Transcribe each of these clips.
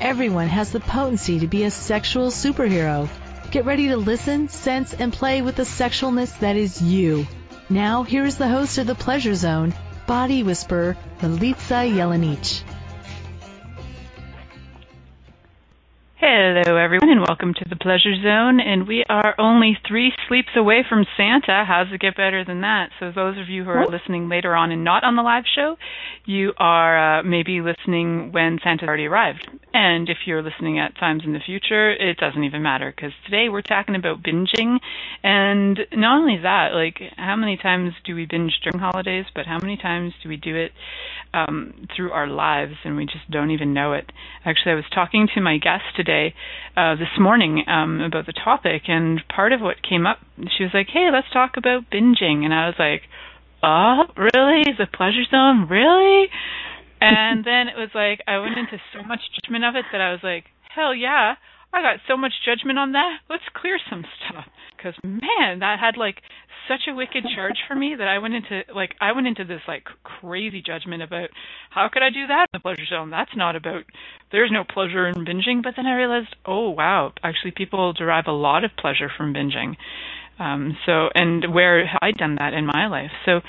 Everyone has the potency to be a sexual superhero. Get ready to listen, sense, and play with the sexualness that is you. Now, here is the host of The Pleasure Zone, Body Whisperer, Milica Jelenic. Hello, everyone, and welcome to the Pleasure Zone. And we are only three sleeps away from Santa. How's it get better than that? So, those of you who are listening later on and not on the live show, you are uh, maybe listening when Santa's already arrived. And if you're listening at times in the future, it doesn't even matter because today we're talking about binging. And not only that, like how many times do we binge during holidays, but how many times do we do it um, through our lives and we just don't even know it? Actually, I was talking to my guest today, uh, this morning, um, about the topic, and part of what came up, she was like, "Hey, let's talk about binging," and I was like, "Oh, really? The pleasure zone, really?" And then it was like I went into so much judgment of it that I was like, hell yeah, I got so much judgment on that. Let's clear some stuff because man, that had like such a wicked charge for me that I went into like I went into this like crazy judgment about how could I do that in the pleasure zone? That's not about there's no pleasure in binging. But then I realized, oh wow, actually people derive a lot of pleasure from binging. Um, so and where have I done that in my life? So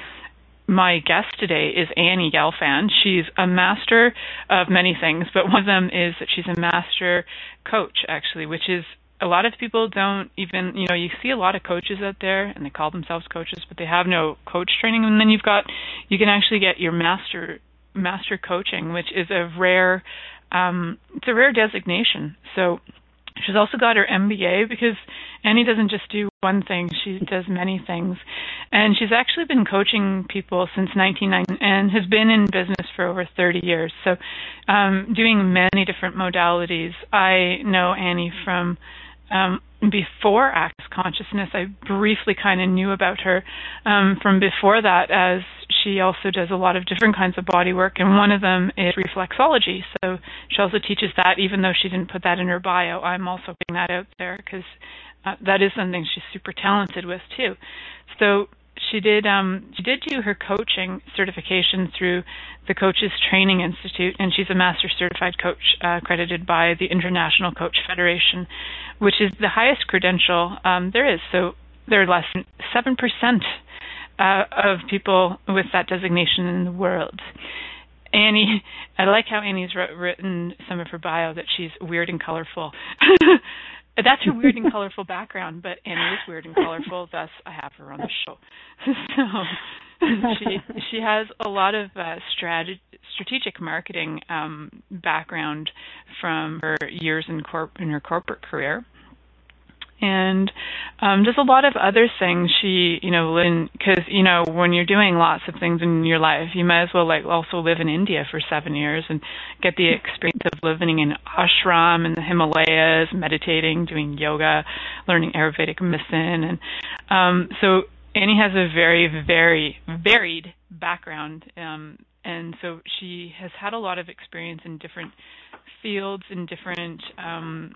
my guest today is Annie Gelfand. She's a master of many things, but one of them is that she's a master coach, actually, which is a lot of people don't even, you know, you see a lot of coaches out there and they call themselves coaches, but they have no coach training. And then you've got, you can actually get your master, master coaching, which is a rare, um, it's a rare designation. So she's also got her MBA because Annie doesn't just do one thing, she does many things. And she's actually been coaching people since 1990 and has been in business for over 30 years. So, um, doing many different modalities. I know Annie from um, before Access Consciousness. I briefly kind of knew about her um, from before that, as she also does a lot of different kinds of body work, and one of them is reflexology. So she also teaches that, even though she didn't put that in her bio. I'm also putting that out there because uh, that is something she's super talented with too. So she did um she did do her coaching certification through the Coaches Training Institute and she's a master certified coach uh, accredited by the International Coach Federation which is the highest credential um, there is so there are less than 7% uh, of people with that designation in the world Annie, I like how Annie's written some of her bio that she's weird and colorful. That's her weird and colorful background, but Annie is weird and colorful, thus I have her on the show. so she she has a lot of uh, strat- strategic marketing um, background from her years in corp in her corporate career and um does a lot of other things she you know because you know when you're doing lots of things in your life you might as well like also live in india for seven years and get the experience of living in ashram in the himalayas meditating doing yoga learning ayurvedic medicine. And um so annie has a very very varied background um and so she has had a lot of experience in different fields in different um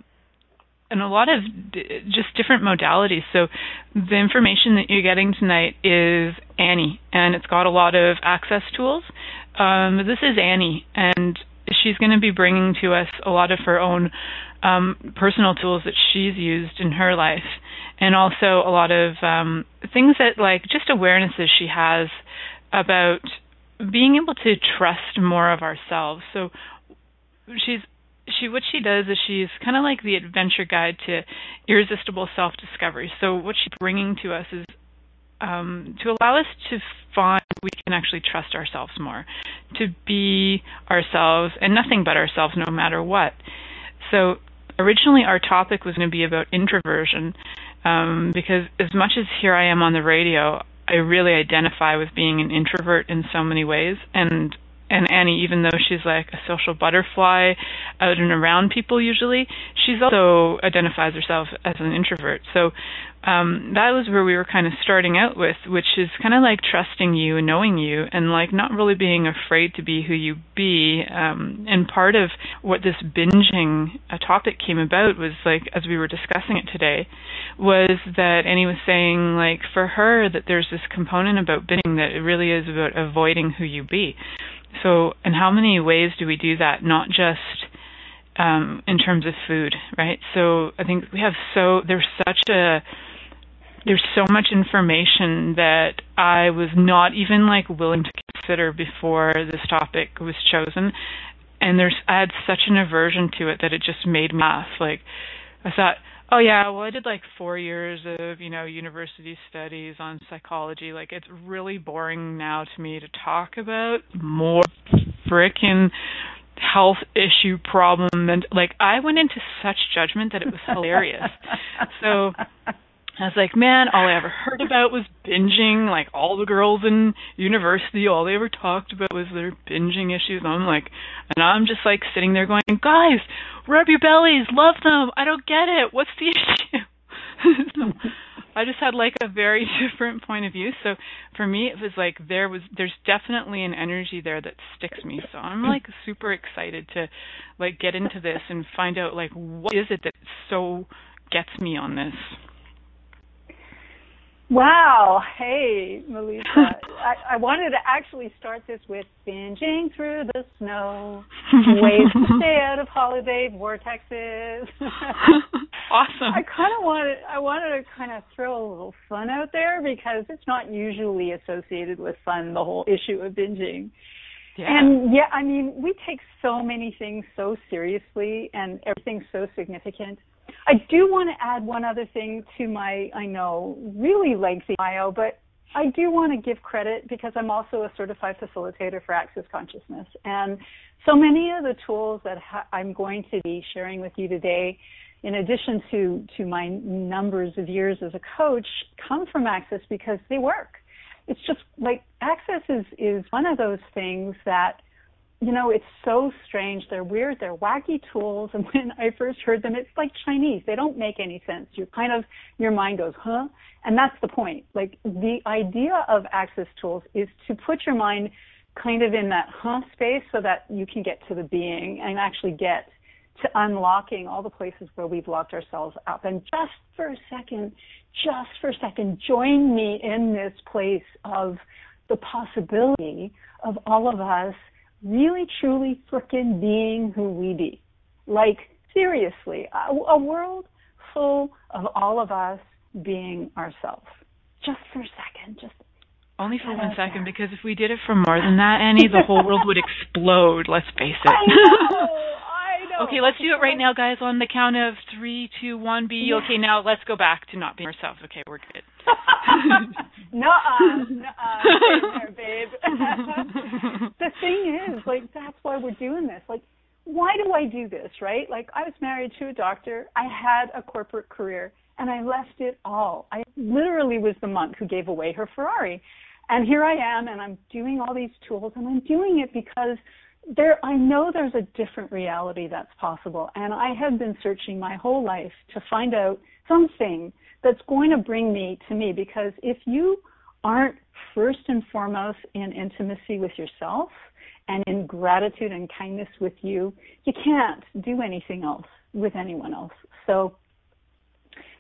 and a lot of d- just different modalities. So the information that you're getting tonight is Annie, and it's got a lot of access tools. Um, this is Annie, and she's going to be bringing to us a lot of her own um, personal tools that she's used in her life, and also a lot of um, things that, like, just awarenesses she has about being able to trust more of ourselves. So she's she what she does is she's kind of like the adventure guide to irresistible self discovery. So what she's bringing to us is um, to allow us to find we can actually trust ourselves more, to be ourselves and nothing but ourselves, no matter what. So originally our topic was going to be about introversion, um, because as much as here I am on the radio, I really identify with being an introvert in so many ways, and and Annie, even though she's like a social butterfly out and around people usually, she's also identifies herself as an introvert. So um, that was where we were kind of starting out with, which is kind of like trusting you and knowing you, and like not really being afraid to be who you be. Um, and part of what this binging uh, topic came about was like, as we were discussing it today, was that Annie was saying like for her that there's this component about binging that it really is about avoiding who you be. So, in how many ways do we do that? Not just um, in terms of food, right? So I think we have so there's such a there's so much information that I was not even like willing to consider before this topic was chosen. And there's I had such an aversion to it that it just made me laugh. Like I thought, oh yeah, well I did like four years of, you know, university studies on psychology. Like it's really boring now to me to talk about more frickin' health issue problem and like I went into such judgment that it was hilarious. so I was like, man, all I ever heard about was binging. Like all the girls in university, all they ever talked about was their binging issues. And I'm like, and I'm just like sitting there going, guys, rub your bellies, love them. I don't get it. What's the issue? so I just had like a very different point of view. So for me, it was like there was there's definitely an energy there that sticks me. So I'm like super excited to like get into this and find out like what is it that so gets me on this. Wow. Hey, Milica. I, I wanted to actually start this with binging through the snow, ways to stay out of holiday vortexes. awesome. I kind of wanted I wanted to kind of throw a little fun out there because it's not usually associated with fun the whole issue of binging. Yeah. And yeah, I mean, we take so many things so seriously and everything's so significant I do want to add one other thing to my, I know, really lengthy bio, but I do want to give credit because I'm also a certified facilitator for Access Consciousness. And so many of the tools that ha- I'm going to be sharing with you today, in addition to, to my numbers of years as a coach, come from Access because they work. It's just like Access is, is one of those things that you know, it's so strange. They're weird. They're wacky tools. And when I first heard them, it's like Chinese. They don't make any sense. You kind of, your mind goes, huh? And that's the point. Like the idea of access tools is to put your mind kind of in that huh space so that you can get to the being and actually get to unlocking all the places where we've locked ourselves up. And just for a second, just for a second, join me in this place of the possibility of all of us really truly frickin' being who we be. Like, seriously, a, a world full of all of us being ourselves. Just for a second, just only for one second, because if we did it for more than that, Annie, the whole world would explode. Let's face it. I know. I know. Okay, let's do it right now, guys. On the count of three, two, one. Be yeah. okay. Now let's go back to not being ourselves. Okay, we're good. nuh-uh, nuh-uh, there, babe. the thing is, like, that's why we're doing this. Like, why do I do this, right? Like, I was married to a doctor. I had a corporate career, and I left it all. I literally was the monk who gave away her Ferrari. And here I am, and I'm doing all these tools, and I'm doing it because there I know there's a different reality that's possible and I have been searching my whole life to find out something that's going to bring me to me because if you aren't first and foremost in intimacy with yourself and in gratitude and kindness with you, you can't do anything else with anyone else. So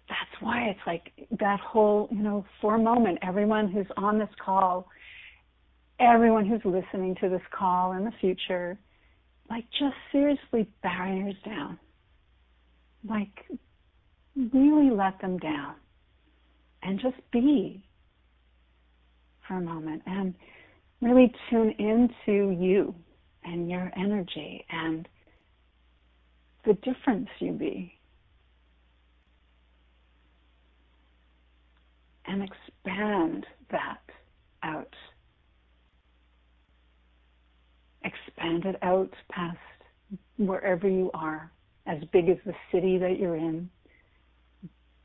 that's why it's like that whole, you know, for a moment, everyone who's on this call, everyone who's listening to this call in the future, like just seriously barriers down. Like really let them down and just be for a moment and really tune into you and your energy and the difference you be. And expand that out. Expand it out past wherever you are, as big as the city that you're in,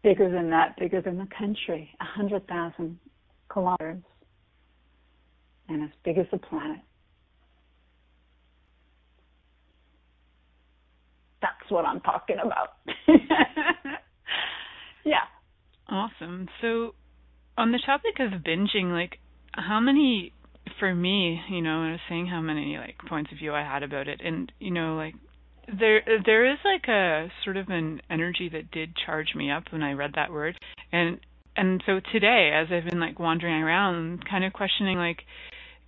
bigger than that, bigger than the country, 100,000 kilometers, and as big as the planet. That's what I'm talking about. yeah. Awesome. So, on the topic of binging, like, how many for me, you know, I was saying how many like points of view I had about it, and you know, like, there there is like a sort of an energy that did charge me up when I read that word, and and so today, as I've been like wandering around, kind of questioning like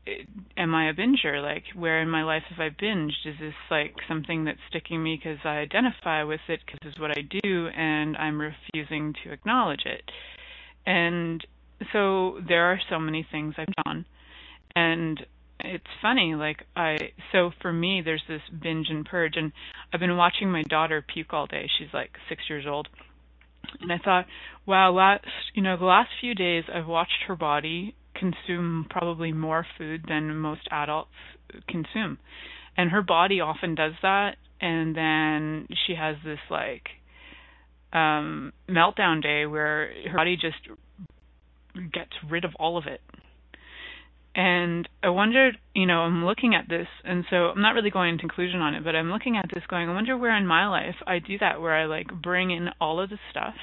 eh, am I a binger? Like, where in my life have I binged? Is this like something that's sticking me because I identify with it because it's what I do and I'm refusing to acknowledge it? And so there are so many things I've done. And it's funny, like, I, so for me, there's this binge and purge. And I've been watching my daughter puke all day. She's like six years old. And I thought, wow, last, you know, the last few days I've watched her body consume probably more food than most adults consume. And her body often does that and then she has this like um meltdown day where her body just gets rid of all of it. And I wondered, you know, I'm looking at this, and so I'm not really going into conclusion on it, but I'm looking at this going, I wonder where in my life I do that, where I like bring in all of the stuff,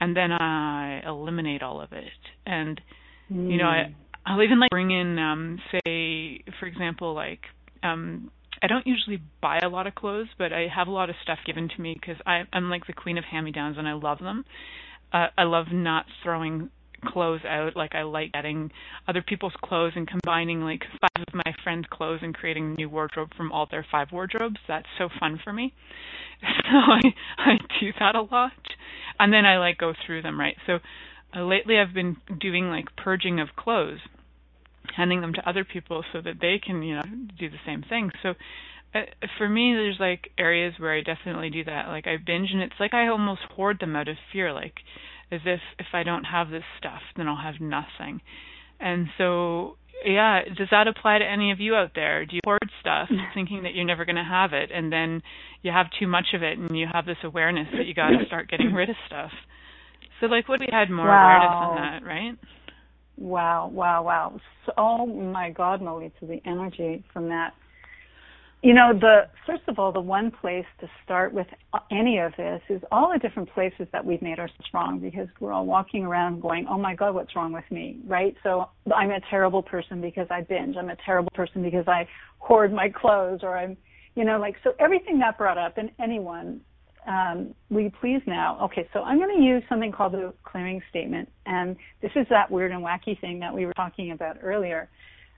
and then I eliminate all of it. And Mm. You know, I I'll even like bring in um say for example like um I don't usually buy a lot of clothes, but I have a lot of stuff given to me because I'm like the queen of hand-me-downs and I love them. Uh, I love not throwing clothes out. Like I like getting other people's clothes and combining like five of my friends' clothes and creating a new wardrobe from all their five wardrobes. That's so fun for me. So I I do that a lot, and then I like go through them right. So uh, lately I've been doing like purging of clothes, handing them to other people so that they can, you know, do the same thing. So uh, for me there's like areas where I definitely do that. Like I binge and it's like I almost hoard them out of fear like as if if I don't have this stuff then I'll have nothing. And so yeah, does that apply to any of you out there? Do you hoard stuff thinking that you're never going to have it and then you have too much of it and you have this awareness that you got to start getting rid of stuff? So like what we had more wow. awareness on that, right? Wow, wow, wow. So, oh my God, Milica, the energy from that. You know, the first of all, the one place to start with any of this is all the different places that we've made ourselves wrong because we're all walking around going, "Oh my God, what's wrong with me?" Right? So I'm a terrible person because I binge. I'm a terrible person because I hoard my clothes, or I'm, you know, like so everything that brought up in anyone um, will you please now? Okay, so I'm going to use something called the clearing statement, and this is that weird and wacky thing that we were talking about earlier.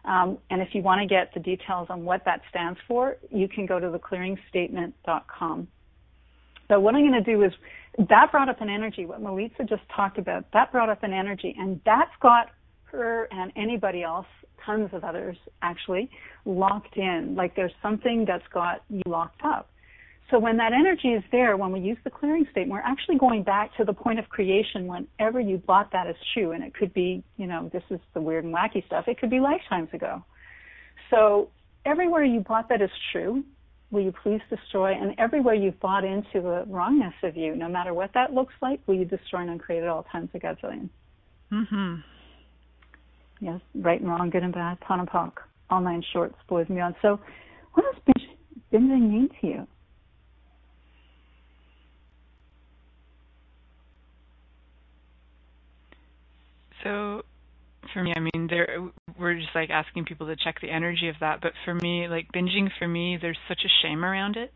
Um, and if you want to get the details on what that stands for, you can go to theclearingstatement.com. So what I'm going to do is that brought up an energy. What Milica just talked about, that brought up an energy, and that's got her and anybody else, tons of others actually, locked in. Like there's something that's got you locked up. So when that energy is there, when we use the clearing state, we're actually going back to the point of creation whenever you bought that as true. And it could be, you know, this is the weird and wacky stuff. It could be lifetimes ago. So everywhere you bought that as true, will you please destroy? And everywhere you've bought into the wrongness of you, no matter what that looks like, will you destroy and uncreate at all times a gazillion? Mm-hmm. Yes, right and wrong, good and bad, POD and POC, all nine shorts, boys and beyond. So what does binging mean to you? So for me, I mean, there we're just like asking people to check the energy of that. But for me, like binging, for me, there's such a shame around it.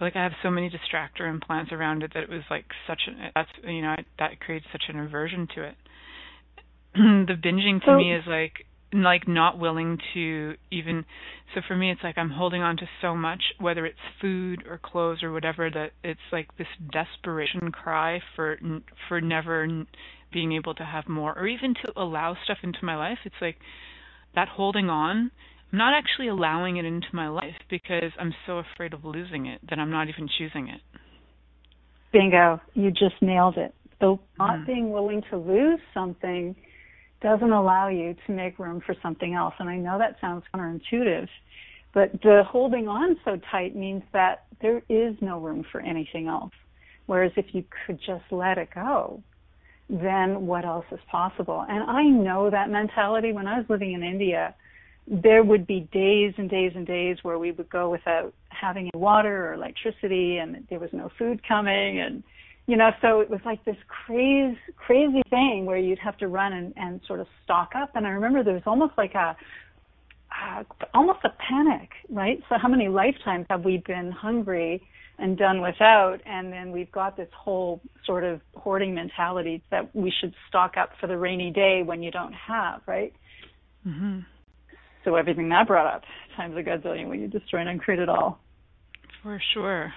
Like I have so many distractor implants around it that it was like such a that's you know that creates such an aversion to it. the binging to so, me is like like not willing to even so for me it's like I'm holding on to so much whether it's food or clothes or whatever that it's like this desperation cry for for never being able to have more or even to allow stuff into my life. It's like that holding on i'm not actually allowing it into my life because i'm so afraid of losing it that i'm not even choosing it. Bingo. You just nailed it. So not mm being willing to lose something doesn't allow you to make room for something else. And i know that sounds counterintuitive but the holding on so tight means that there is no room for anything else. Whereas if you could just let it go then what else is possible? And I know that mentality. When I was living in India, there would be days and days and days where we would go without having any water or electricity and there was no food coming and you know so it was like this crazy crazy thing where you'd have to run and, and sort of stock up and i remember there was almost like a uh, almost a panic right so how many lifetimes have we been hungry and done without and then we've got this whole sort of hoarding mentality that we should stock up for the rainy day when you don't have right mm-hmm. so everything that brought up times a gazillion when you destroy and uncreate it all for sure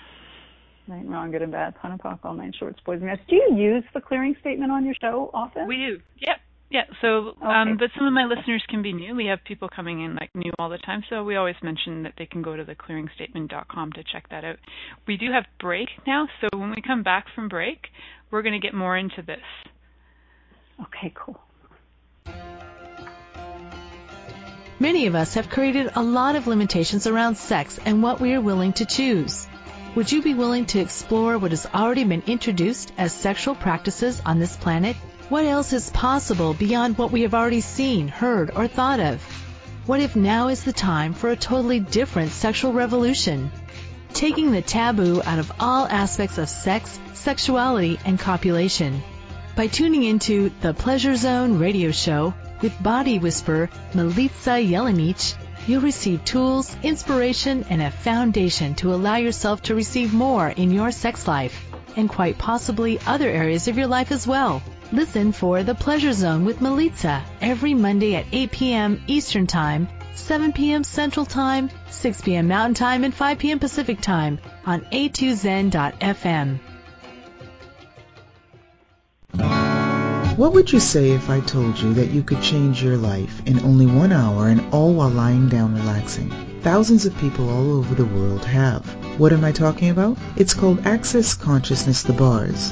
Right wrong, good and bad, POD and POC, all nine shorts, boys and girls. Do you use the clearing statement on your show often? We do. Yep. Yeah. So, um, okay. um, but some of my listeners can be new. We have people coming in like new all the time, so we always mention that they can go to theclearingstatement.com to check that out. We do have break now, so when we come back from break, we're going to get more into this. Okay, cool. Many of us have created a lot of limitations around sex and what we are willing to choose. Would you be willing to explore what has already been introduced as sexual practices on this planet? What else is possible beyond what we have already seen, heard, or thought of? What if now is the time for a totally different sexual revolution? Taking the taboo out of all aspects of sex, sexuality, and copulation. By tuning into the Pleasure Zone radio show with body whisperer Milica Jelenic, You'll receive tools, inspiration, and a foundation to allow yourself to receive more in your sex life and quite possibly other areas of your life as well. Listen for The Pleasure Zone with Milica every Monday at 8 p.m. Eastern Time, 7 p.m. Central Time, 6 p.m. Mountain Time, and 5 p.m. Pacific Time on a2zen.fm. What would you say if I told you that you could change your life in only one hour and all while lying down relaxing? Thousands of people all over the world have. What am I talking about? It's called Access Consciousness the Bars.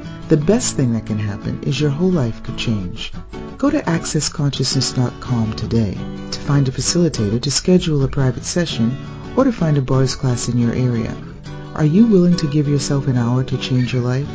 The best thing that can happen is your whole life could change. Go to accessconsciousness.com today to find a facilitator to schedule a private session or to find a bars class in your area. Are you willing to give yourself an hour to change your life?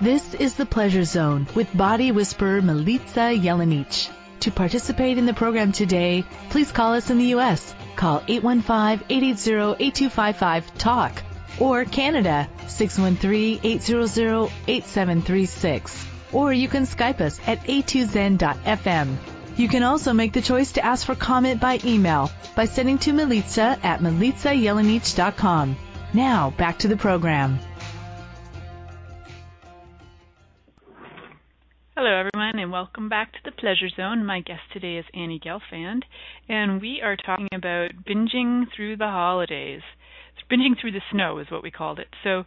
This is the Pleasure Zone with body whisperer Milica Jelenic. To participate in the program today, please call us in the U.S. Call 815-880-8255-TALK or Canada 613-800-8736. Or you can Skype us at a2zen.fm. You can also make the choice to ask for comment by email by sending to Milica at milicajelenic.com. Now, back to the program. Hello, everyone, and welcome back to the Pleasure Zone. My guest today is Annie Gelfand, and we are talking about binging through the holidays. Binging through the snow is what we called it. So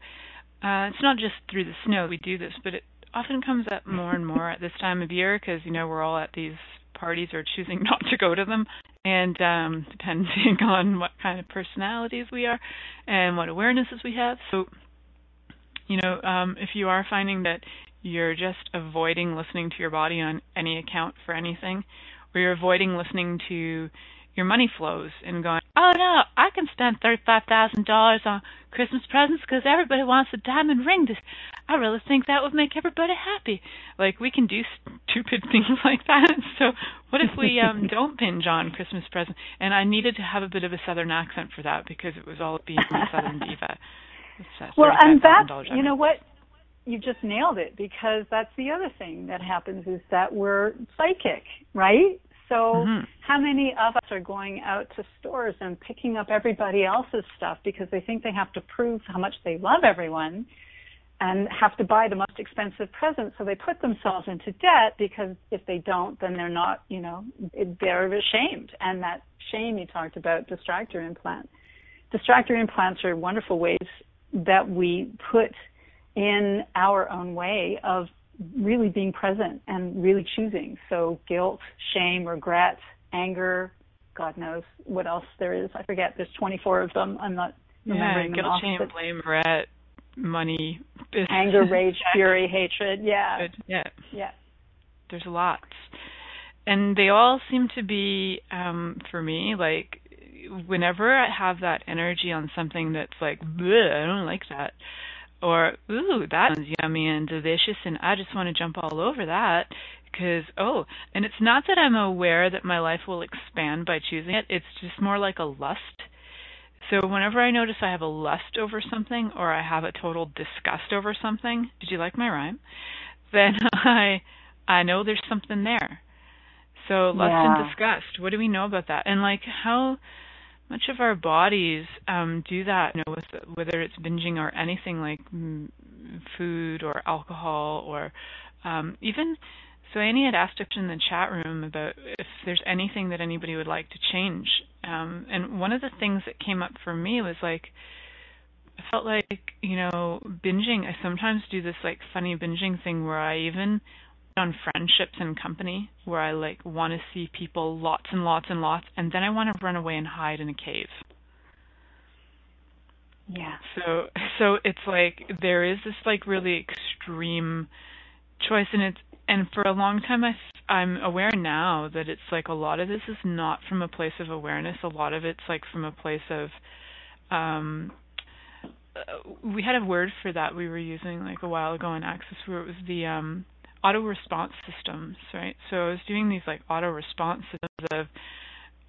uh, it's not just through the snow we do this, but it often comes up more and more at this time of year because you know we're all at these parties or choosing not to go to them, and um, depending on what kind of personalities we are and what awarenesses we have. So you know, um, if you are finding that you're just avoiding listening to your body on any account for anything, or you're avoiding listening to your money flows and going, oh no, I can spend thirty-five thousand dollars on Christmas presents because everybody wants a diamond ring. To, I really think that would make everybody happy. Like we can do stupid things like that. So what if we um don't binge on Christmas presents? And I needed to have a bit of a southern accent for that because it was all being a southern diva. Well, and that's you know what you just nailed it because that's the other thing that happens is that we're psychic, right? So mm-hmm. how many of us are going out to stores and picking up everybody else's stuff because they think they have to prove how much they love everyone and have to buy the most expensive present so they put themselves into debt because if they don't then they're not, you know, they're ashamed and that shame you talked about distractor implant. Distractor implants are wonderful ways that we put in our own way of really being present and really choosing. So guilt, shame, regret, anger, God knows what else there is. I forget. There's 24 of them. I'm not remembering yeah, guilt, shame, blame, regret, money, anger, rage, fury, hatred. Yeah. Yeah. Yeah. There's lots. And they all seem to be um for me like whenever I have that energy on something that's like, I don't like that, or ooh, that sounds yummy and delicious, and I just want to jump all over that because oh, and it's not that I'm aware that my life will expand by choosing it. It's just more like a lust. So whenever I notice I have a lust over something or I have a total disgust over something, did you like my rhyme? Then I I know there's something there. So lust yeah. and disgust. What do we know about that? And like how much of our bodies um, do that, you know, with whether it's binging or anything like mm, food or alcohol or um, even. So Annie had asked us in the chat room about if there's anything that anybody would like to change, um, and one of the things that came up for me was like. I felt like, you know, binging, I sometimes do this like funny binging thing where I even on friendships and company where I like want to see people lots and lots and lots and then I want to run away and hide in a cave. Yeah. So so it's like there is this like really extreme choice and it's and for a long time I I'm aware now that it's like a lot of this is not from a place of awareness. A lot of it's like from a place of um uh, we had a word for that we were using like a while ago in Access where it was the um auto response systems, right? So I was doing these like auto response systems of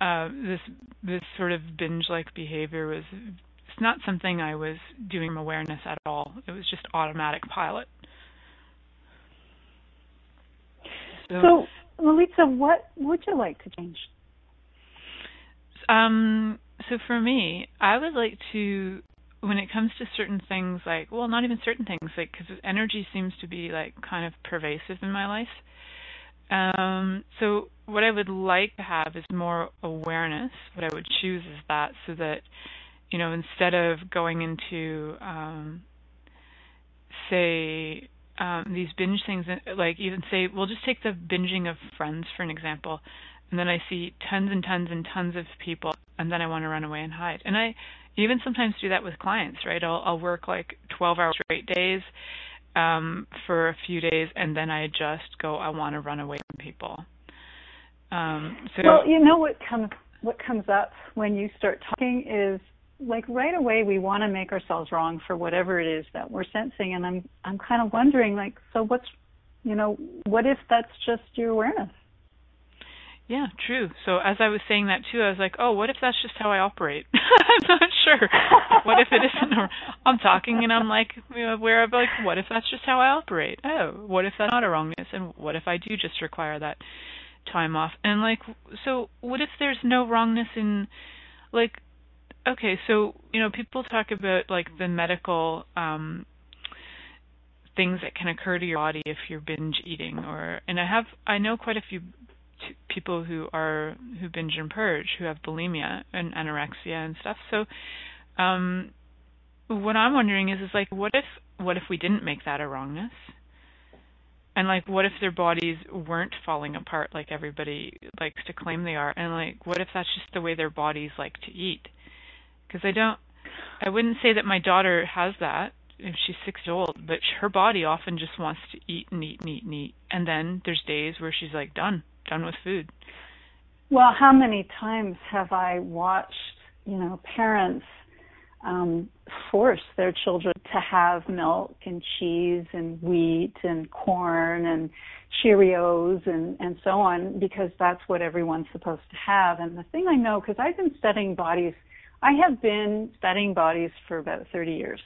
uh, this this sort of binge like behavior was it's not something I was doing awareness at all. It was just automatic pilot. So, so Milica, what would you like to change? Um, so for me, I would like to when it comes to certain things like well not even certain things like because energy seems to be like kind of pervasive in my life. Um so what i would like to have is more awareness. What i would choose is that so that you know instead of going into um say um these binge things like even say we'll just take the binging of friends for an example and then i see tons and tons and tons of people and then i want to run away and hide. And i even sometimes do that with clients, right? I'll I'll work like 12 hour straight days um for a few days and then I just go I want to run away from people. Um so Well, you know what comes what comes up when you start talking is like right away we want to make ourselves wrong for whatever it is that we're sensing and I'm I'm kind of wondering like so what's you know what if that's just your awareness yeah, true. So as I was saying that too, I was like, oh, what if that's just how I operate? I'm not sure. what if it isn't? I'm talking and I'm like, where I'm like, what if that's just how I operate? Oh, what if that's not a wrongness? And what if I do just require that time off? And like, so what if there's no wrongness in, like, okay, so you know, people talk about like the medical um things that can occur to your body if you're binge eating or and I have I know quite a few people who are who binge and purge, who have bulimia and anorexia and stuff. So, um, what I'm wondering is, is like, what if what if we didn't make that a wrongness? And like, what if their bodies weren't falling apart like everybody likes to claim they are? And like, what if that's just the way their bodies like to eat? Because I don't, I wouldn't say that my daughter has that if she's six years old, but her body often just wants to eat and eat and eat and eat. And then there's days where she's like done done with food. Well, how many times have I watched, you know, parents um, force their children to have milk and cheese and wheat and corn and Cheerios and, and so on because that's what everyone's supposed to have. And the thing I know, because I've been studying bodies, I have been studying bodies for about 30 years.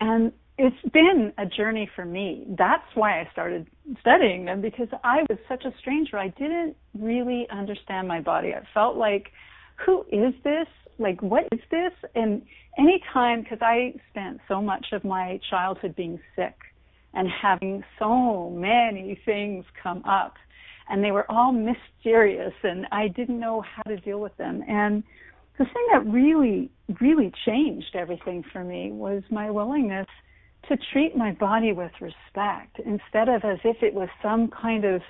And it's been a journey for me. That's why I started studying them because I was such a stranger. I didn't really understand my body. I felt like, who is this? Like, what is this? And anytime, because I spent so much of my childhood being sick and having so many things come up, and they were all mysterious, and I didn't know how to deal with them. And the thing that really, really changed everything for me was my willingness to treat my body with respect instead of as if it was some kind of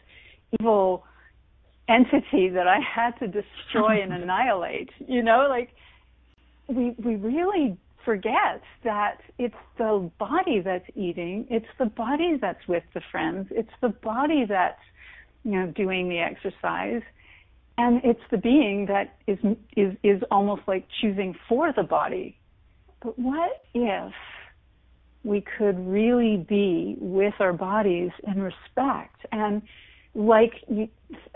evil entity that I had to destroy and annihilate. You know, like we we really forget that it's the body that's eating, it's the body that's with the friends, it's the body that's you know doing the exercise, and it's the being that is is is almost like choosing for the body. But what if we could really be with our bodies in respect. And like you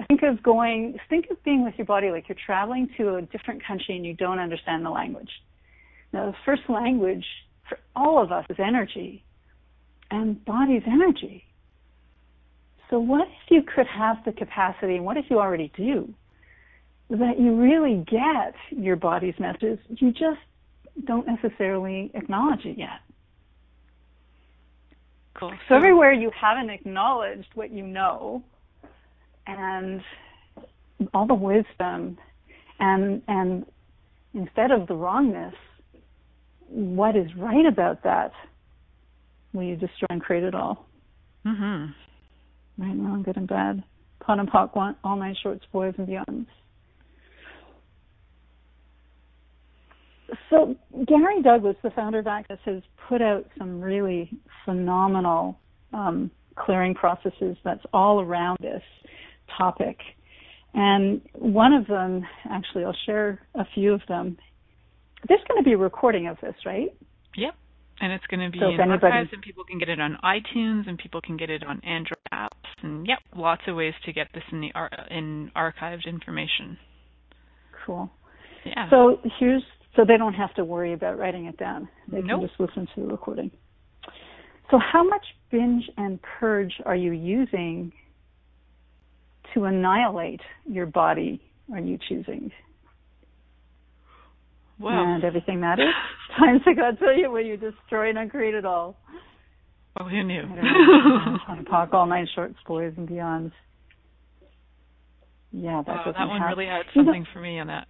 think of going think of being with your body like you're traveling to a different country and you don't understand the language. Now the first language for all of us is energy and body's energy. So what if you could have the capacity and what if you already do that you really get your body's messages you just don't necessarily acknowledge it yet Cool. So everywhere you haven't acknowledged what you know and all the wisdom and and instead of the wrongness, what is right about that? Will you destroy and create it all? Mhm. Right and wrong, good and bad. POD and POC, all nine shorts, boys and beyonds. So Gary Douglas, the founder of Access, has put out some really phenomenal um, clearing processes that's all around this topic. And one of them, actually, I'll share a few of them. There's going to be a recording of this, right? Yep. And it's going to be so in anybody... archives, and people can get it on iTunes, and people can get it on Android apps, and yep, lots of ways to get this in the ar- in archived information. Cool. Yeah. So here's so they don't have to worry about writing it down. They nope. can just listen to the recording. So how much binge and purge are you using to annihilate your body are you choosing? Well, and everything that is. Times to God tell you when you destroy and uncreate it all. Oh, who knew? on POC, all nine shorts, boys and Beyond. Yeah, that wow, that one really had something for me on that.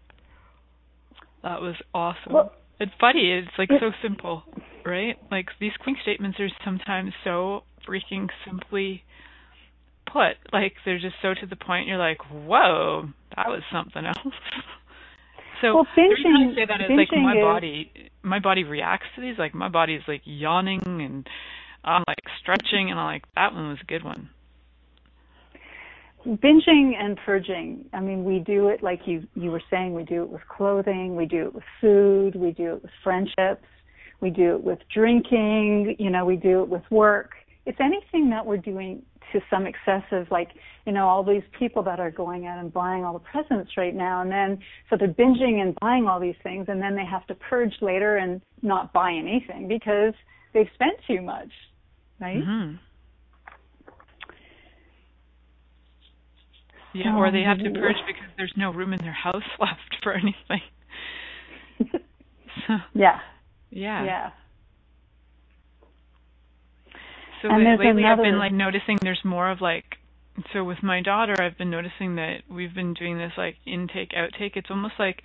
That was awesome. Well, it's funny. It's like so simple, right? Like these quick statements are sometimes so freaking simply put. Like they're just so to the point. You're like, whoa, that was something else. so well, the reason I say that is like my is, body, my body reacts to these. Like my body is like yawning and I'm like stretching, and I'm like, that one was a good one binging and purging. I mean we do it like you you were saying we do it with clothing we do it with food we do it with friendships we do it with drinking you know we do it with work. It's anything that we're doing to some excessive like you know all these people that are going out and buying all the presents right now and then so they're binging and buying all these things and then they have to purge later and not buy anything because they've spent too much right? Mm-hmm. Yeah, oh, or they have to purge because there's no room in their house left for anything. so, yeah. Yeah. Yeah. So and lately another... I've been like noticing there's more of like so with my daughter I've been noticing that we've been doing this like intake outtake. It's almost like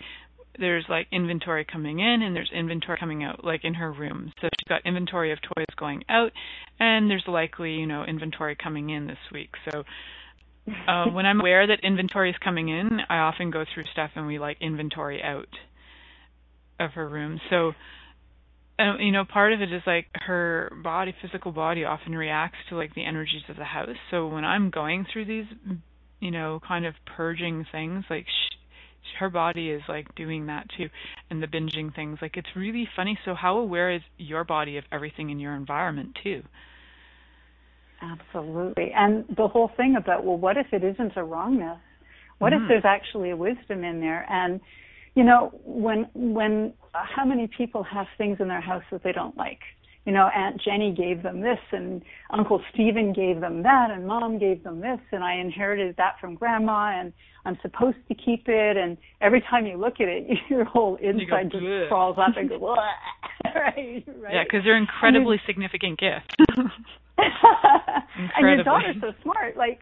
there's like inventory coming in and there's inventory coming out like in her room. So she's got inventory of toys going out and there's likely, you know, inventory coming in this week. So uh, when I'm aware that inventory is coming in, I often go through stuff and we like inventory out of her room. So, uh, you know, part of it is like her body, physical body, often reacts to like the energies of the house. So when I'm going through these, you know, kind of purging things, like sh- her body is like doing that too, and the binging things. Like it's really funny. So how aware is your body of everything in your environment too? Absolutely. And the whole thing about, well, what if it isn't a wrongness? What mm-hmm. if there's actually a wisdom in there? And, you know, when, when, uh, how many people have things in their house that they don't like? You know, Aunt Jenny gave them this and Uncle Stephen gave them that and mom gave them this and I inherited that from grandma and I'm supposed to keep it and every time you look at it, your whole inside go, just crawls up and goes, right, right. Yeah, because they're incredibly significant gifts. and your daughter's so smart. Like,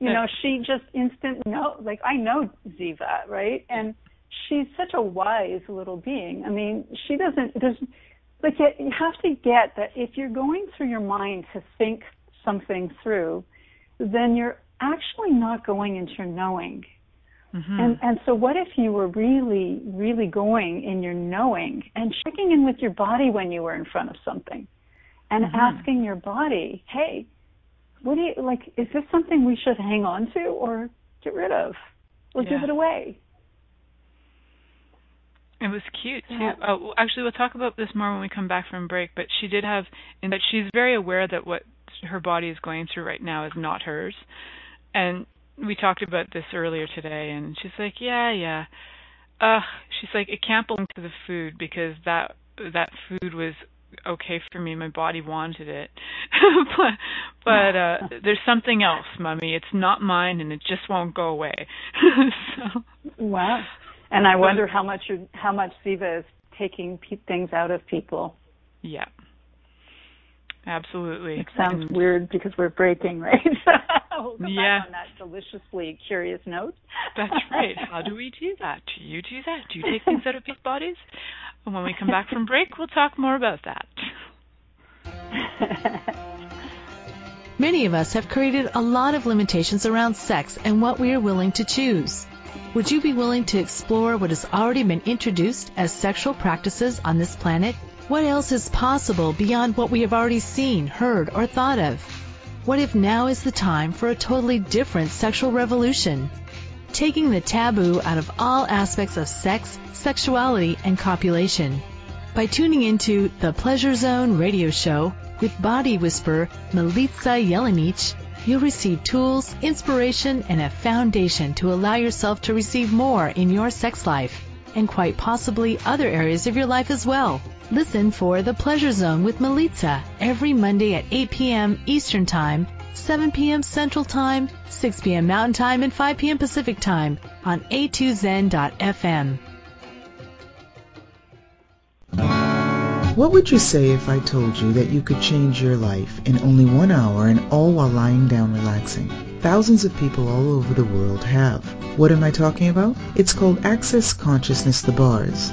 you know, she just instant know. Like, I know Ziva, right? And she's such a wise little being. I mean, she doesn't. There's like you have to get that if you're going through your mind to think something through, then you're actually not going into your knowing. Mm-hmm. And and so what if you were really really going in your knowing and checking in with your body when you were in front of something and mm-hmm. asking your body, "Hey, what do you like is this something we should hang on to or get rid of or yeah. give it away?" It was cute too. Oh, actually, we'll talk about this more when we come back from break. But she did have, in that she's very aware that what her body is going through right now is not hers, and we talked about this earlier today, and she's like, yeah, yeah. Uh, she's like, it can't belong to the food because that that food was okay for me. My body wanted it, but but uh, there's something else, mummy. It's not mine, and it just won't go away. so. Wow. And I wonder how much how much Ziva is taking pe- things out of people. Yeah. Absolutely. It sounds and, weird because we're breaking, right? we'll yeah. on that deliciously curious note. That's right. How do we do that? Do you do that? Do you take things out of people's bodies? And when we come back from break, we'll talk more about that. Many of us have created a lot of limitations around sex and what we are willing to choose. Would you be willing to explore what has already been introduced as sexual practices on this planet? What else is possible beyond what we have already seen, heard, or thought of? What if now is the time for a totally different sexual revolution? Taking the taboo out of all aspects of sex, sexuality, and copulation. By tuning into the Pleasure Zone radio show with body whisperer Milica Jelenic, you'll receive tools, inspiration, and a foundation to allow yourself to receive more in your sex life and quite possibly other areas of your life as well. Listen for The Pleasure Zone with Milica every Monday at 8 p.m. Eastern Time, 7 p.m. Central Time, 6 p.m. Mountain Time, and 5 p.m. Pacific Time on a2zen.fm. What would you say if I told you that you could change your life in only one hour and all while lying down relaxing? Thousands of people all over the world have. What am I talking about? It's called Access Consciousness the Bars.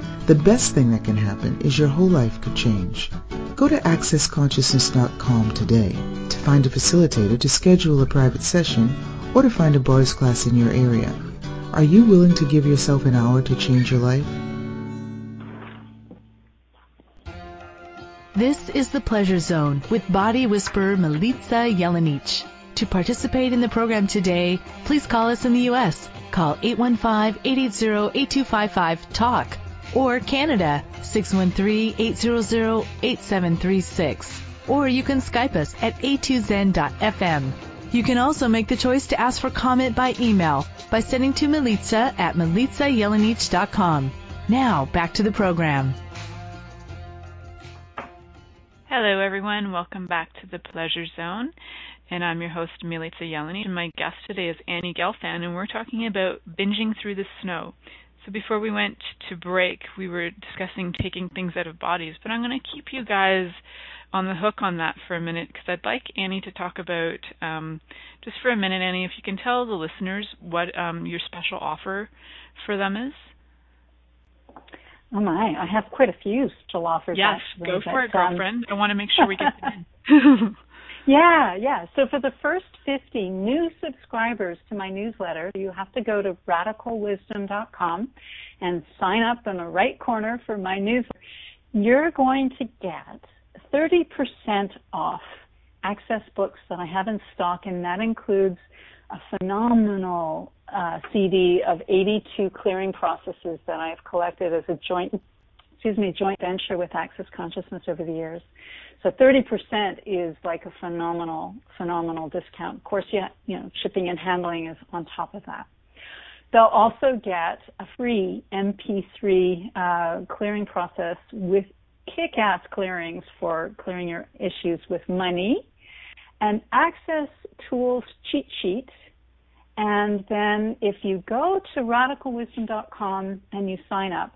the best thing that can happen is your whole life could change. Go to accessconsciousness.com today to find a facilitator to schedule a private session or to find a bars class in your area. Are you willing to give yourself an hour to change your life? This is the Pleasure Zone with body whisperer Milica Jelenic. To participate in the program today, please call us in the U.S. Call 815-880-8255-TALK or Canada 613-800-8736. Or you can Skype us at a2zen.fm. You can also make the choice to ask for comment by email by sending to Milica at milicajelenic.com. Now, back to the program. Hello, everyone. Welcome back to the Pleasure Zone. And I'm your host, Milica Jelenic. And my guest today is Annie Gelfand, and we're talking about binging through the snow. So before we went to break, we were discussing taking things out of bodies, but I'm going to keep you guys on the hook on that for a minute because I'd like Annie to talk about um, just for a minute, Annie, if you can tell the listeners what um, your special offer for them is. Oh my, I have quite a few special offers. Yes, actually, go for it, girlfriend. Um, I want to make sure we get in. Yeah, yeah. So for the first 50 new subscribers to my newsletter, you have to go to radicalwisdom.com and sign up in the right corner for my newsletter. You're going to get 30% off access books that I have in stock, and that includes a phenomenal uh, CD of 82 clearing processes that I have collected as a joint, excuse me, joint venture with Access Consciousness over the years. So 30% is like a phenomenal, phenomenal discount. Of course, yeah, you know, shipping and handling is on top of that. They'll also get a free MP3 uh, clearing process with kick-ass clearings for clearing your issues with money, and access tools cheat sheet. And then if you go to radicalwisdom.com and you sign up,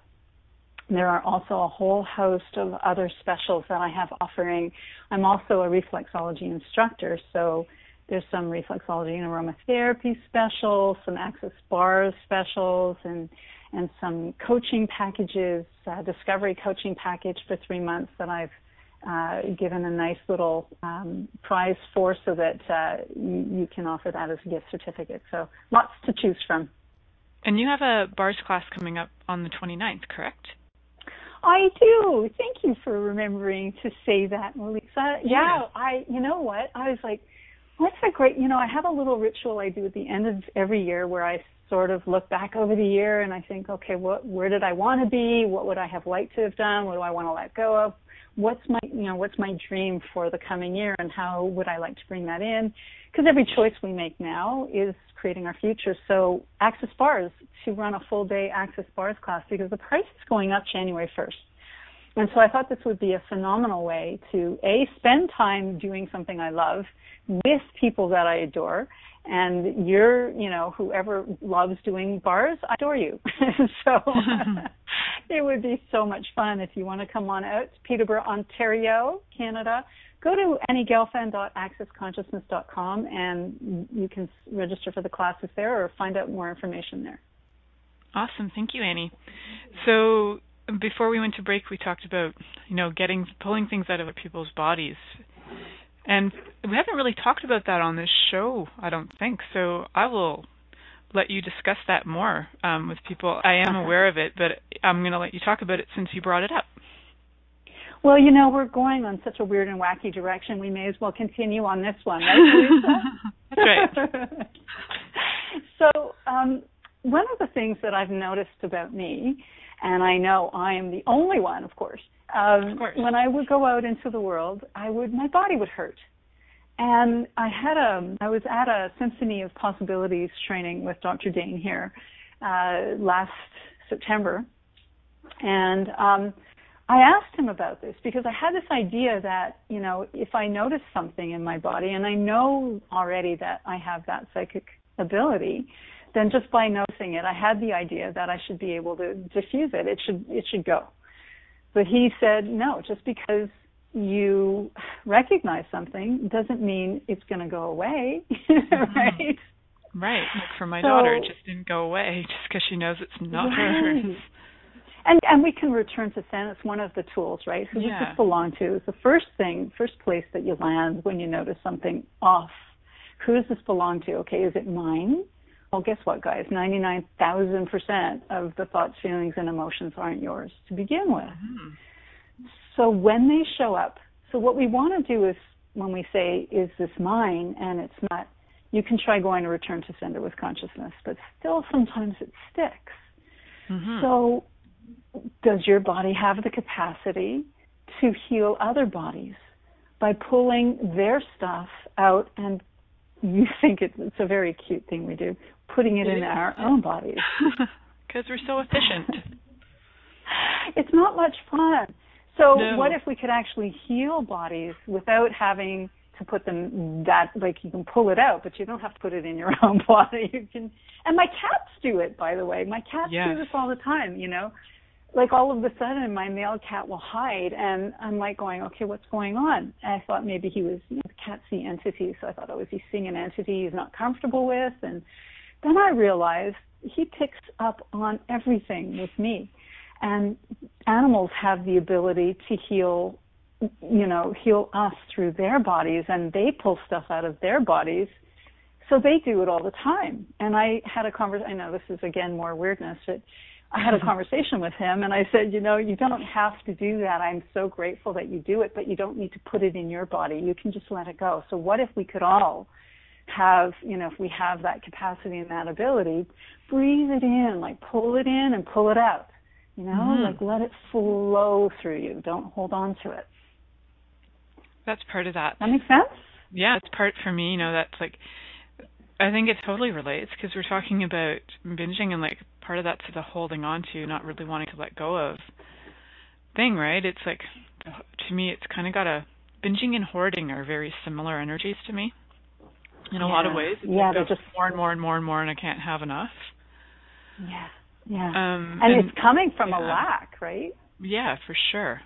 There are also a whole host of other specials that I have offering. I'm also a reflexology instructor, so there's some reflexology and aromatherapy specials, some access bars specials, and and some coaching packages, uh, discovery coaching package for three months that I've uh, given a nice little um, prize for, so that uh, you, you can offer that as a gift certificate. So lots to choose from. And you have a bars class coming up on the 29th, correct? I do. Thank you for remembering to say that, Milica. Yeah, I. You know what? I was like that's a great, you know, I have a little ritual I do at the end of every year where I sort of look back over the year and I think, okay, what, where did I want to be? What would I have liked to have done? What do I want to let go of? What's my, you know, what's my dream for the coming year and how would I like to bring that in? Because every choice we make now is creating our future. So Access Bars to run a full day Access Bars class because the price is going up January 1st. And so I thought this would be a phenomenal way to A, spend time doing something I love with people that I adore. And you're, you know, whoever loves doing bars, I adore you. so it would be so much fun if you want to come on out to Peterborough, Ontario, Canada. Go to anniegelfand.accessconsciousness.com and you can register for the classes there or find out more information there. Awesome. Thank you, Annie. So before we went to break, we talked about you know getting pulling things out of people's bodies, and we haven't really talked about that on this show. I don't think so. I will let you discuss that more um, with people. I am aware of it, but I'm going to let you talk about it since you brought it up. Well, you know, we're going on such a weird and wacky direction. We may as well continue on this one, right, That's right. so, um, one of the things that I've noticed about me and I know I am the only one, of course. Um, of course. When I would go out into the world, I would my body would hurt, and I had a I was at a Symphony of Possibilities training with Dr. Dain Heer uh, last September, and um, I asked him about this because I had this idea that you know if I notice something in my body, and I know already that I have that psychic ability then just by noticing it, I had the idea that I should be able to diffuse it. It should it should go. But he said, no, just because you recognize something doesn't mean it's going to go away, mm-hmm. right? Right. Like for my so, daughter, it just didn't go away just because she knows it's not right. hers. And and we can return to Sen. It's one of the tools, right? Who yeah. does this belong to? It's the first thing, first place that you land when you notice something off. Who does this belong to? Okay, is it mine? Well, guess what, guys? 99,000% of the thoughts, feelings, and emotions aren't yours to begin with. Mm-hmm. So when they show up, so what we want to do is when we say, is this mine? And it's not, you can try going to return to sender with consciousness, but still sometimes it sticks. Mm-hmm. So does your body have the capacity to heal other bodies by pulling their stuff out and you think it's, it's a very cute thing we do putting it in our own bodies. Because we're so efficient. it's not much fun. So no. what if we could actually heal bodies without having to put them that like you can pull it out, but you don't have to put it in your own body. You can and my cats do it by the way. My cats yes. do this all the time, you know. Like all of a sudden my male cat will hide and I'm like going, Okay, what's going on? And I thought maybe he was you know, the cats see entities, so I thought, oh, is he seeing an entity he's not comfortable with and then I realized he picks up on everything with me. And animals have the ability to heal, you know, heal us through their bodies, and they pull stuff out of their bodies. So they do it all the time. And I had a conversation, I know this is again more weirdness, but I had a mm-hmm. conversation with him and I said, you know, you don't have to do that. I'm so grateful that you do it, but you don't need to put it in your body. You can just let it go. So what if we could all have, you know, if we have that capacity and that ability, breathe it in, like pull it in and pull it out. You know, mm-hmm. like let it flow through you. Don't hold on to it. That's part of that. That makes sense? Yeah, it's part for me, you know, that's like I think it totally relates because we're talking about binging and like part of that's the holding on to, not really wanting to let go of thing, right? It's like to me it's kind of got a binging and hoarding are very similar energies to me in a yeah. lot of ways. It's yeah, like just more and more and more and more, and I can't have enough. Yeah. Yeah. Um, and, and, it's coming from yeah. a lack, right? Yeah, for sure.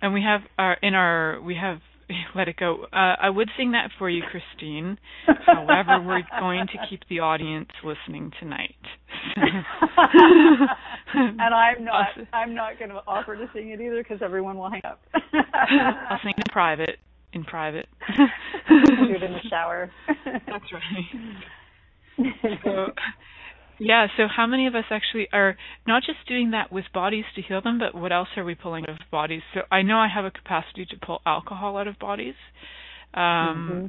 And we have our in our we have let it go. Uh, I would sing that for you, Christine. However, we're going to keep the audience listening tonight. and I'm not. I'm not going to offer to sing it either because everyone will hang up. I'll sing in private. In private. do it in the shower. That's right. So, yeah. So, how many of us actually are not just doing that with bodies to heal them, but what else are we pulling out of bodies? So, I know I have a capacity to pull alcohol out of bodies. Um, mm-hmm.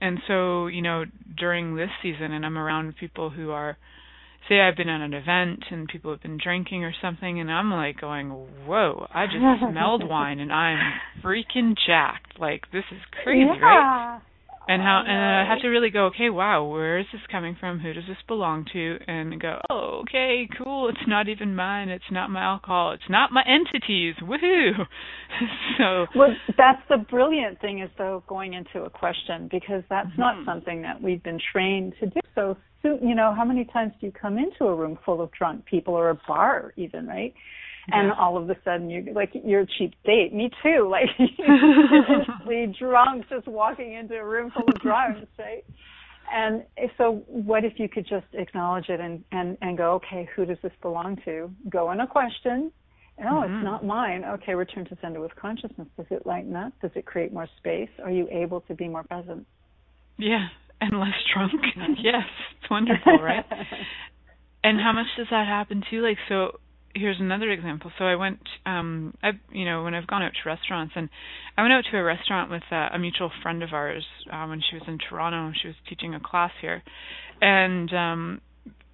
And so, you know, during this season, and I'm around people who are say I've been at an event and people have been drinking or something, and I'm like going, "Whoa! I just smelled wine and I'm freaking jacked. Like this is crazy, yeah. right?" And how and I have to really go, okay, wow, where is this coming from? Who does this belong to? And go, oh, okay, cool. It's not even mine. It's not my alcohol. It's not my entities. Woohoo! so well, that's the brilliant thing is though going into a question because that's mm-hmm. not something that we've been trained to do. So you know, how many times do you come into a room full of drunk people or a bar even, right? Yeah. And all of a sudden you're like you're a cheap date. Me too. Like instantly drunk just walking into a room full of drunks, right? And so what if you could just acknowledge it and, and, and go, okay, who does this belong to? Go in a question. Oh, mm-hmm. it's not mine. Okay, return to sender with consciousness. Does it lighten up? Does it create more space? Are you able to be more present? Yeah, and less drunk. yes, it's wonderful, right? and how much does that happen too? Like, so here's another example. So I went, um, I, you know, when I've gone out to restaurants, and I went out to a restaurant with uh, a mutual friend of ours uh, when she was in Toronto. She was teaching a class here, and um,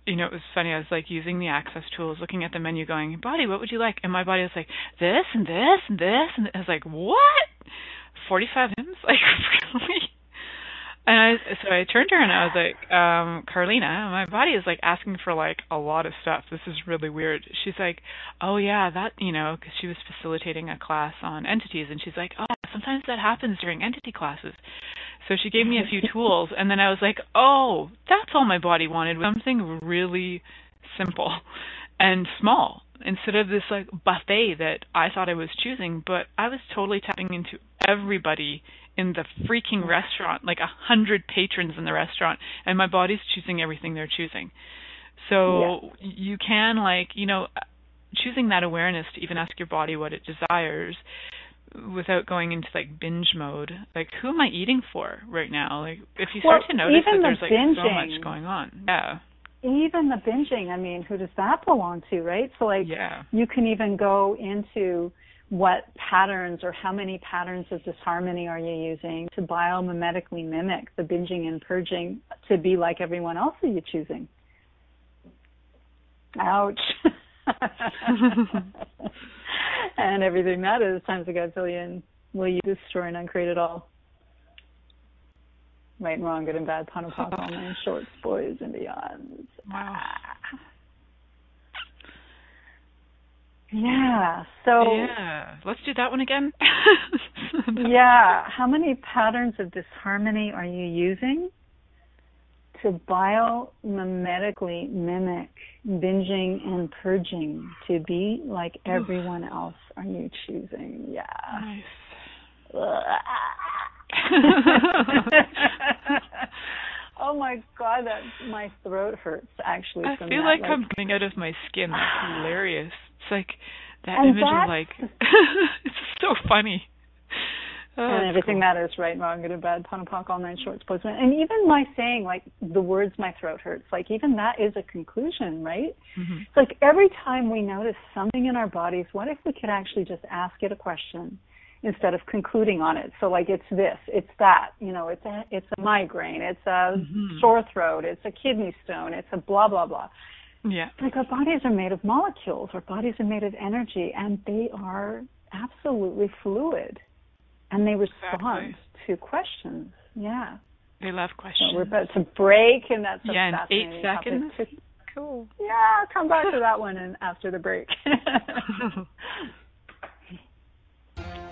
you know, it was funny. I was like using the access tools, looking at the menu, going, "Body, what would you like?" And my body was like, "This and this and this," and I was like, "What? Forty-five hymns? Like really?" And I so I turned to her and I was like, um, Carlina, my body is like asking for like a lot of stuff. This is really weird. She's like, oh yeah, that you know, because she was facilitating a class on entities, and she's like, oh, sometimes that happens during entity classes. So she gave me a few tools, and then I was like, oh, that's all my body wanted was something really simple and small instead of this like buffet that I thought I was choosing, but I was totally tapping into everybody in the freaking mm. restaurant, like a hundred patrons in the restaurant, and my body's choosing everything they're choosing. So yeah. you can like, you know, choosing that awareness to even ask your body what it desires without going into like binge mode. Like who am I eating for right now? Like if you start well, to notice that the there's like binging, so much going on. Yeah. Even the binging, I mean, who does that belong to, right? So like yeah. you can even go into what patterns or how many patterns of disharmony are you using to biomimetically mimic the binging and purging to be like everyone else are you choosing? Ouch. and everything that is times a gazillion will you destroy and uncreate it all. Right and wrong, good and bad, POD and POC, all nine shorts, boys and beyond. Wow. Ah. Yeah. So Yeah. Let's do that one again. yeah. How many patterns of disharmony are you using to biomimetically mimic binging and purging to be like everyone else are you choosing? Yeah. Nice. oh my god, that my throat hurts actually. I feel that, like, like, I'm coming out of my skin. That's hilarious. It's like that image of like it's so funny. Oh, and everything cool. matters, right, wrong, good and bad, POD POC, all nine shorts, postman. And even my saying, like, the words my throat hurts, like, even that is a conclusion, right? Mm-hmm. It's like every time we notice something in our bodies, what if we could actually just ask it a question instead of concluding on it? So, like, it's this, it's that, you know, it's a, it's a migraine, it's a mm-hmm. sore throat, it's a kidney stone, it's a blah, blah, blah. Yeah. Like our bodies are made of molecules, our bodies are made of energy, and they are absolutely fluid. And they respond exactly. to questions. Yeah. They love questions. So we're about to break, and that's a yeah, in eight seconds. Topic. Cool. Yeah, come back to that one and after the break.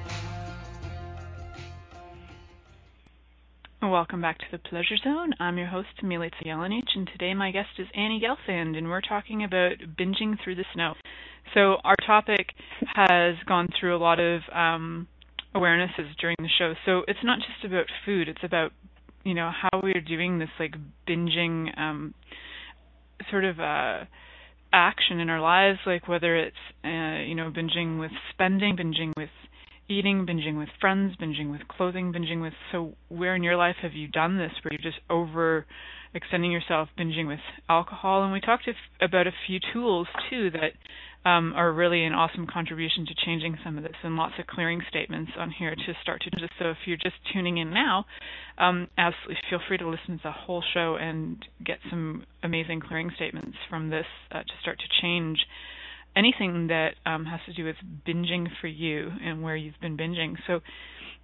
Welcome back to the Pleasure Zone. I'm your host, Milica Jelenic, and today my guest is Annie Gelfand, and we're talking about binging through the snow. So our topic has gone through a lot of um, awarenesses during the show. So it's not just about food; it's about you know how we're doing this like binging um, sort of uh, action in our lives, like whether it's uh, you know binging with spending, binging with eating, binging with friends, binging with clothing, binging with. So where in your life have you done this, where you're just over extending yourself, binging with alcohol? And we talked about a few tools too that um, are really an awesome contribution to changing some of this, and lots of clearing statements on here to start to this. So if you're just tuning in now, um, absolutely feel free to listen to the whole show and get some amazing clearing statements from this uh, to start to change anything that um, has to do with binging for you and where you've been binging. So,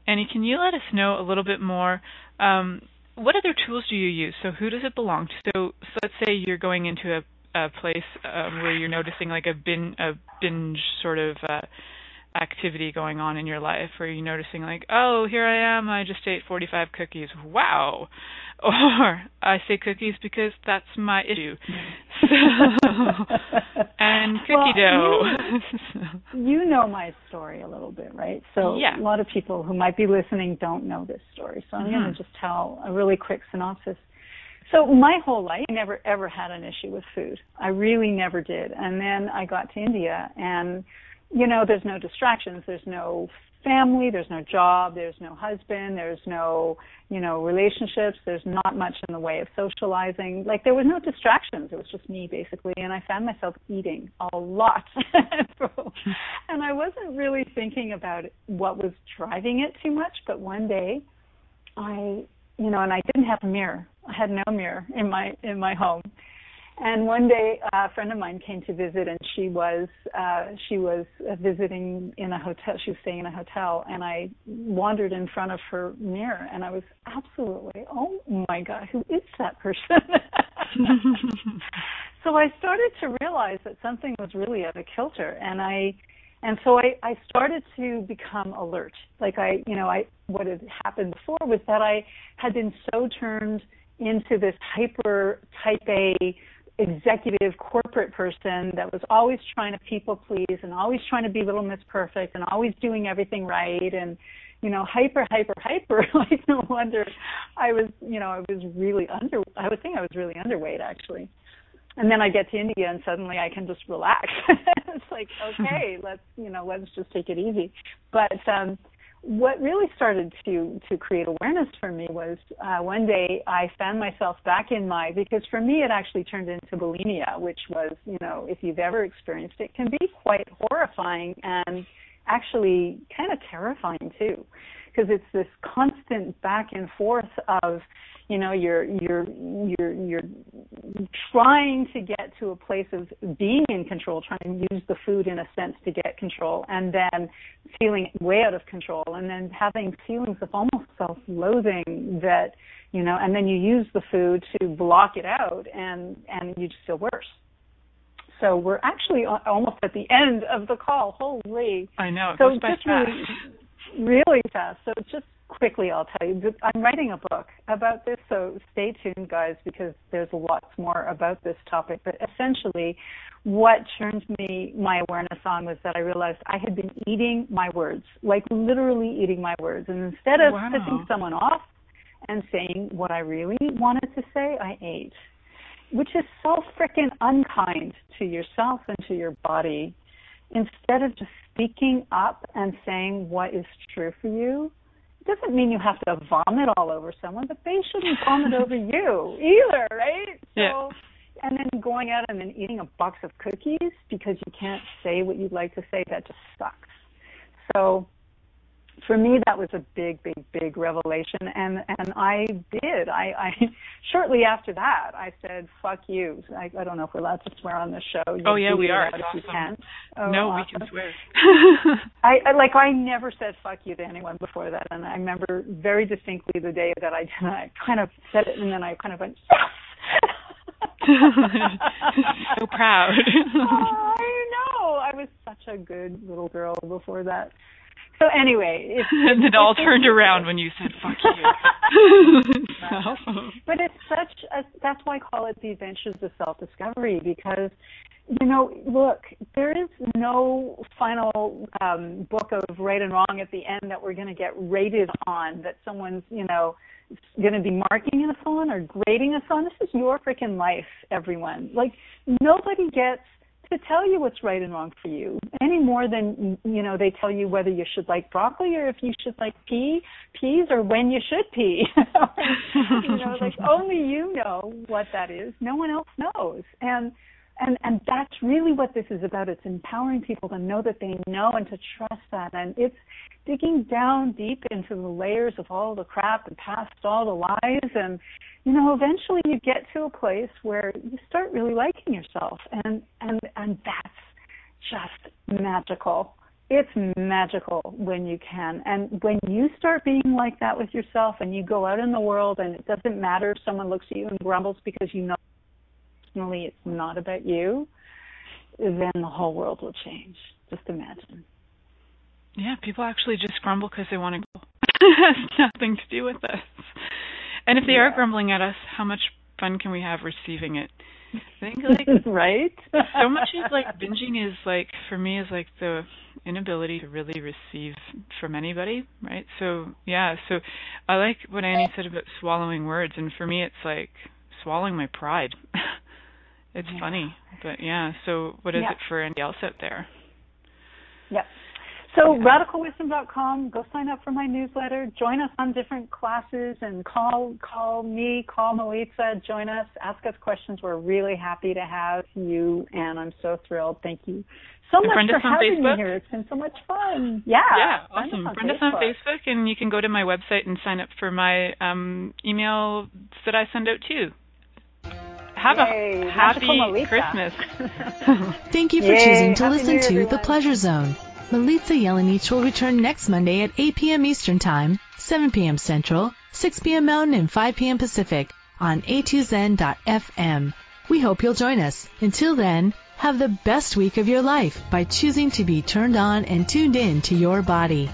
Annie, can you let us know a little bit more? Um, what other tools do you use? So, who does it belong to? So, so let's say you're going into a a place um, where you're noticing like a bin a binge sort of uh, activity going on in your life, where you're noticing like, oh, here I am, I just ate 45 cookies. Wow. Or I say cookies because that's my issue. So, and cookie well, dough. You, you know my story a little bit, right? So yeah. a lot of people who might be listening don't know this story. So I'm mm-hmm. going to just tell a really quick synopsis. So my whole life, I never ever had an issue with food. I really never did. And then I got to India, and you know, there's no distractions. There's no family. There's no job. There's no husband. There's no, you know, relationships. There's not much in the way of socializing. Like there was no distractions. It was just me basically, and I found myself eating a lot. and I wasn't really thinking about what was driving it too much. But one day, I, you know, and I didn't have a mirror I had no mirror in my in my home. And one day, a friend of mine came to visit, and she was uh, she was visiting in a hotel. She was staying in a hotel, and I wandered in front of her mirror, and I was absolutely, oh my god, who is that person? so I started to realize that something was really out of kilter, and I and so I, I started to become alert. Like I, you know, I what had happened before was that I had been so turned into this hyper type A executive corporate person that was always trying to people please and always trying to be little miss perfect and always doing everything right and you know hyper hyper hyper. Like no wonder i was you know i was really under i would think i was really underweight actually. And then i get to india and suddenly i can just relax. It's like okay let's you know let's just take it easy. But um what really started to to create awareness for me was uh, one day I found myself back in my because for me it actually turned into bulimia, which was you know if you've ever experienced it, can be quite horrifying and actually kind of terrifying too, because it's this constant back and forth of you know you're you're you're you're trying to get to a place of being in control trying to use the food in a sense to get control and then feeling way out of control and then having feelings of almost self-loathing that you know and then you use the food to block it out and and you just feel worse. So we're actually almost at the end of the call. Holy. I know. It so just fast. really really fast so just quickly I'll tell you. I'm writing a book about this, so stay tuned, guys, because there's lots more about this topic. But essentially, what turned me my awareness on was that I realized I had been eating my words, like literally eating my words, and instead of wow. pissing someone off and saying what I really wanted to say, I ate, which is so freaking unkind to yourself and to your body. Instead of just speaking up and saying what is true for you, it doesn't mean you have to vomit all over someone, but they shouldn't vomit over you either, right? Yeah. So, and then going out and then eating a box of cookies because you can't say what you'd like to say, that just sucks. So for me that was a big big big revelation and and i did i i shortly after that i said fuck you i, I don't know if we're allowed to swear on this show you oh yeah we are awesome. you can oh, no awesome. we can swear I, I like i never said fuck you to anyone before that and i remember very distinctly the day that i did i kind of said it and then i kind of went yes so proud. I know. I was such a good little girl before that. So anyway, it's, and it all turned around when you said "fuck you." but it's such a. That's why I call it the adventures of self-discovery because, you know, look, there is no final um, book of right and wrong at the end that we're going to get rated on. That someone's, you know, going to be marking us on or grading us on. This is your freaking life, everyone. Like nobody gets to tell you what's right and wrong for you any more than you know they tell you whether you should like broccoli or if you should like pea peas or when you should pee. You know like only you know what that is. No one else knows. And and and that's really what this is about. It's empowering people to know that they know and to trust that. And it's digging down deep into the layers of all the crap and past all the lies. And you know eventually you get to a place where you start really liking yourself. And and and that's just magical. It's magical when you can. And when you start being like that with yourself and you go out in the world and it doesn't matter if someone looks at you and grumbles because you know personally it's not about you then the whole world will change just imagine yeah people actually just grumble because they want to go it has nothing to do with us and if they yeah. are grumbling at us, how much fun can we have receiving it? I think like right. so much of like binging is like for me is like the inability to really receive from anybody, right? So yeah, so I like what Annie said about swallowing words, and for me it's like swallowing my pride. it's yeah. funny, but yeah. So what is yeah. it for anybody else out there? Yep. So yeah. radicalwisdom.com, go sign up for my newsletter, join us on different classes and call call me, call Milica, join us, ask us questions. We're really happy to have you and I'm so thrilled. Thank you so and much for having Facebook. me here. It's been so much fun. Yeah. Yeah, awesome. Friend, friend us on Facebook and you can go to my website and sign up for my um, email that I send out too. Have Yay, a happy Christmas. Thank you for Yay, choosing to happy listen to everyone. The Pleasure Zone. Milica Jelenic will return next Monday at 8 p.m. Eastern Time, 7 p.m. Central, 6 p.m. Mountain, and 5 p.m. Pacific on a2zen.fm. We hope you'll join us. Until then, have the best week of your life by choosing to be turned on and tuned in to your body.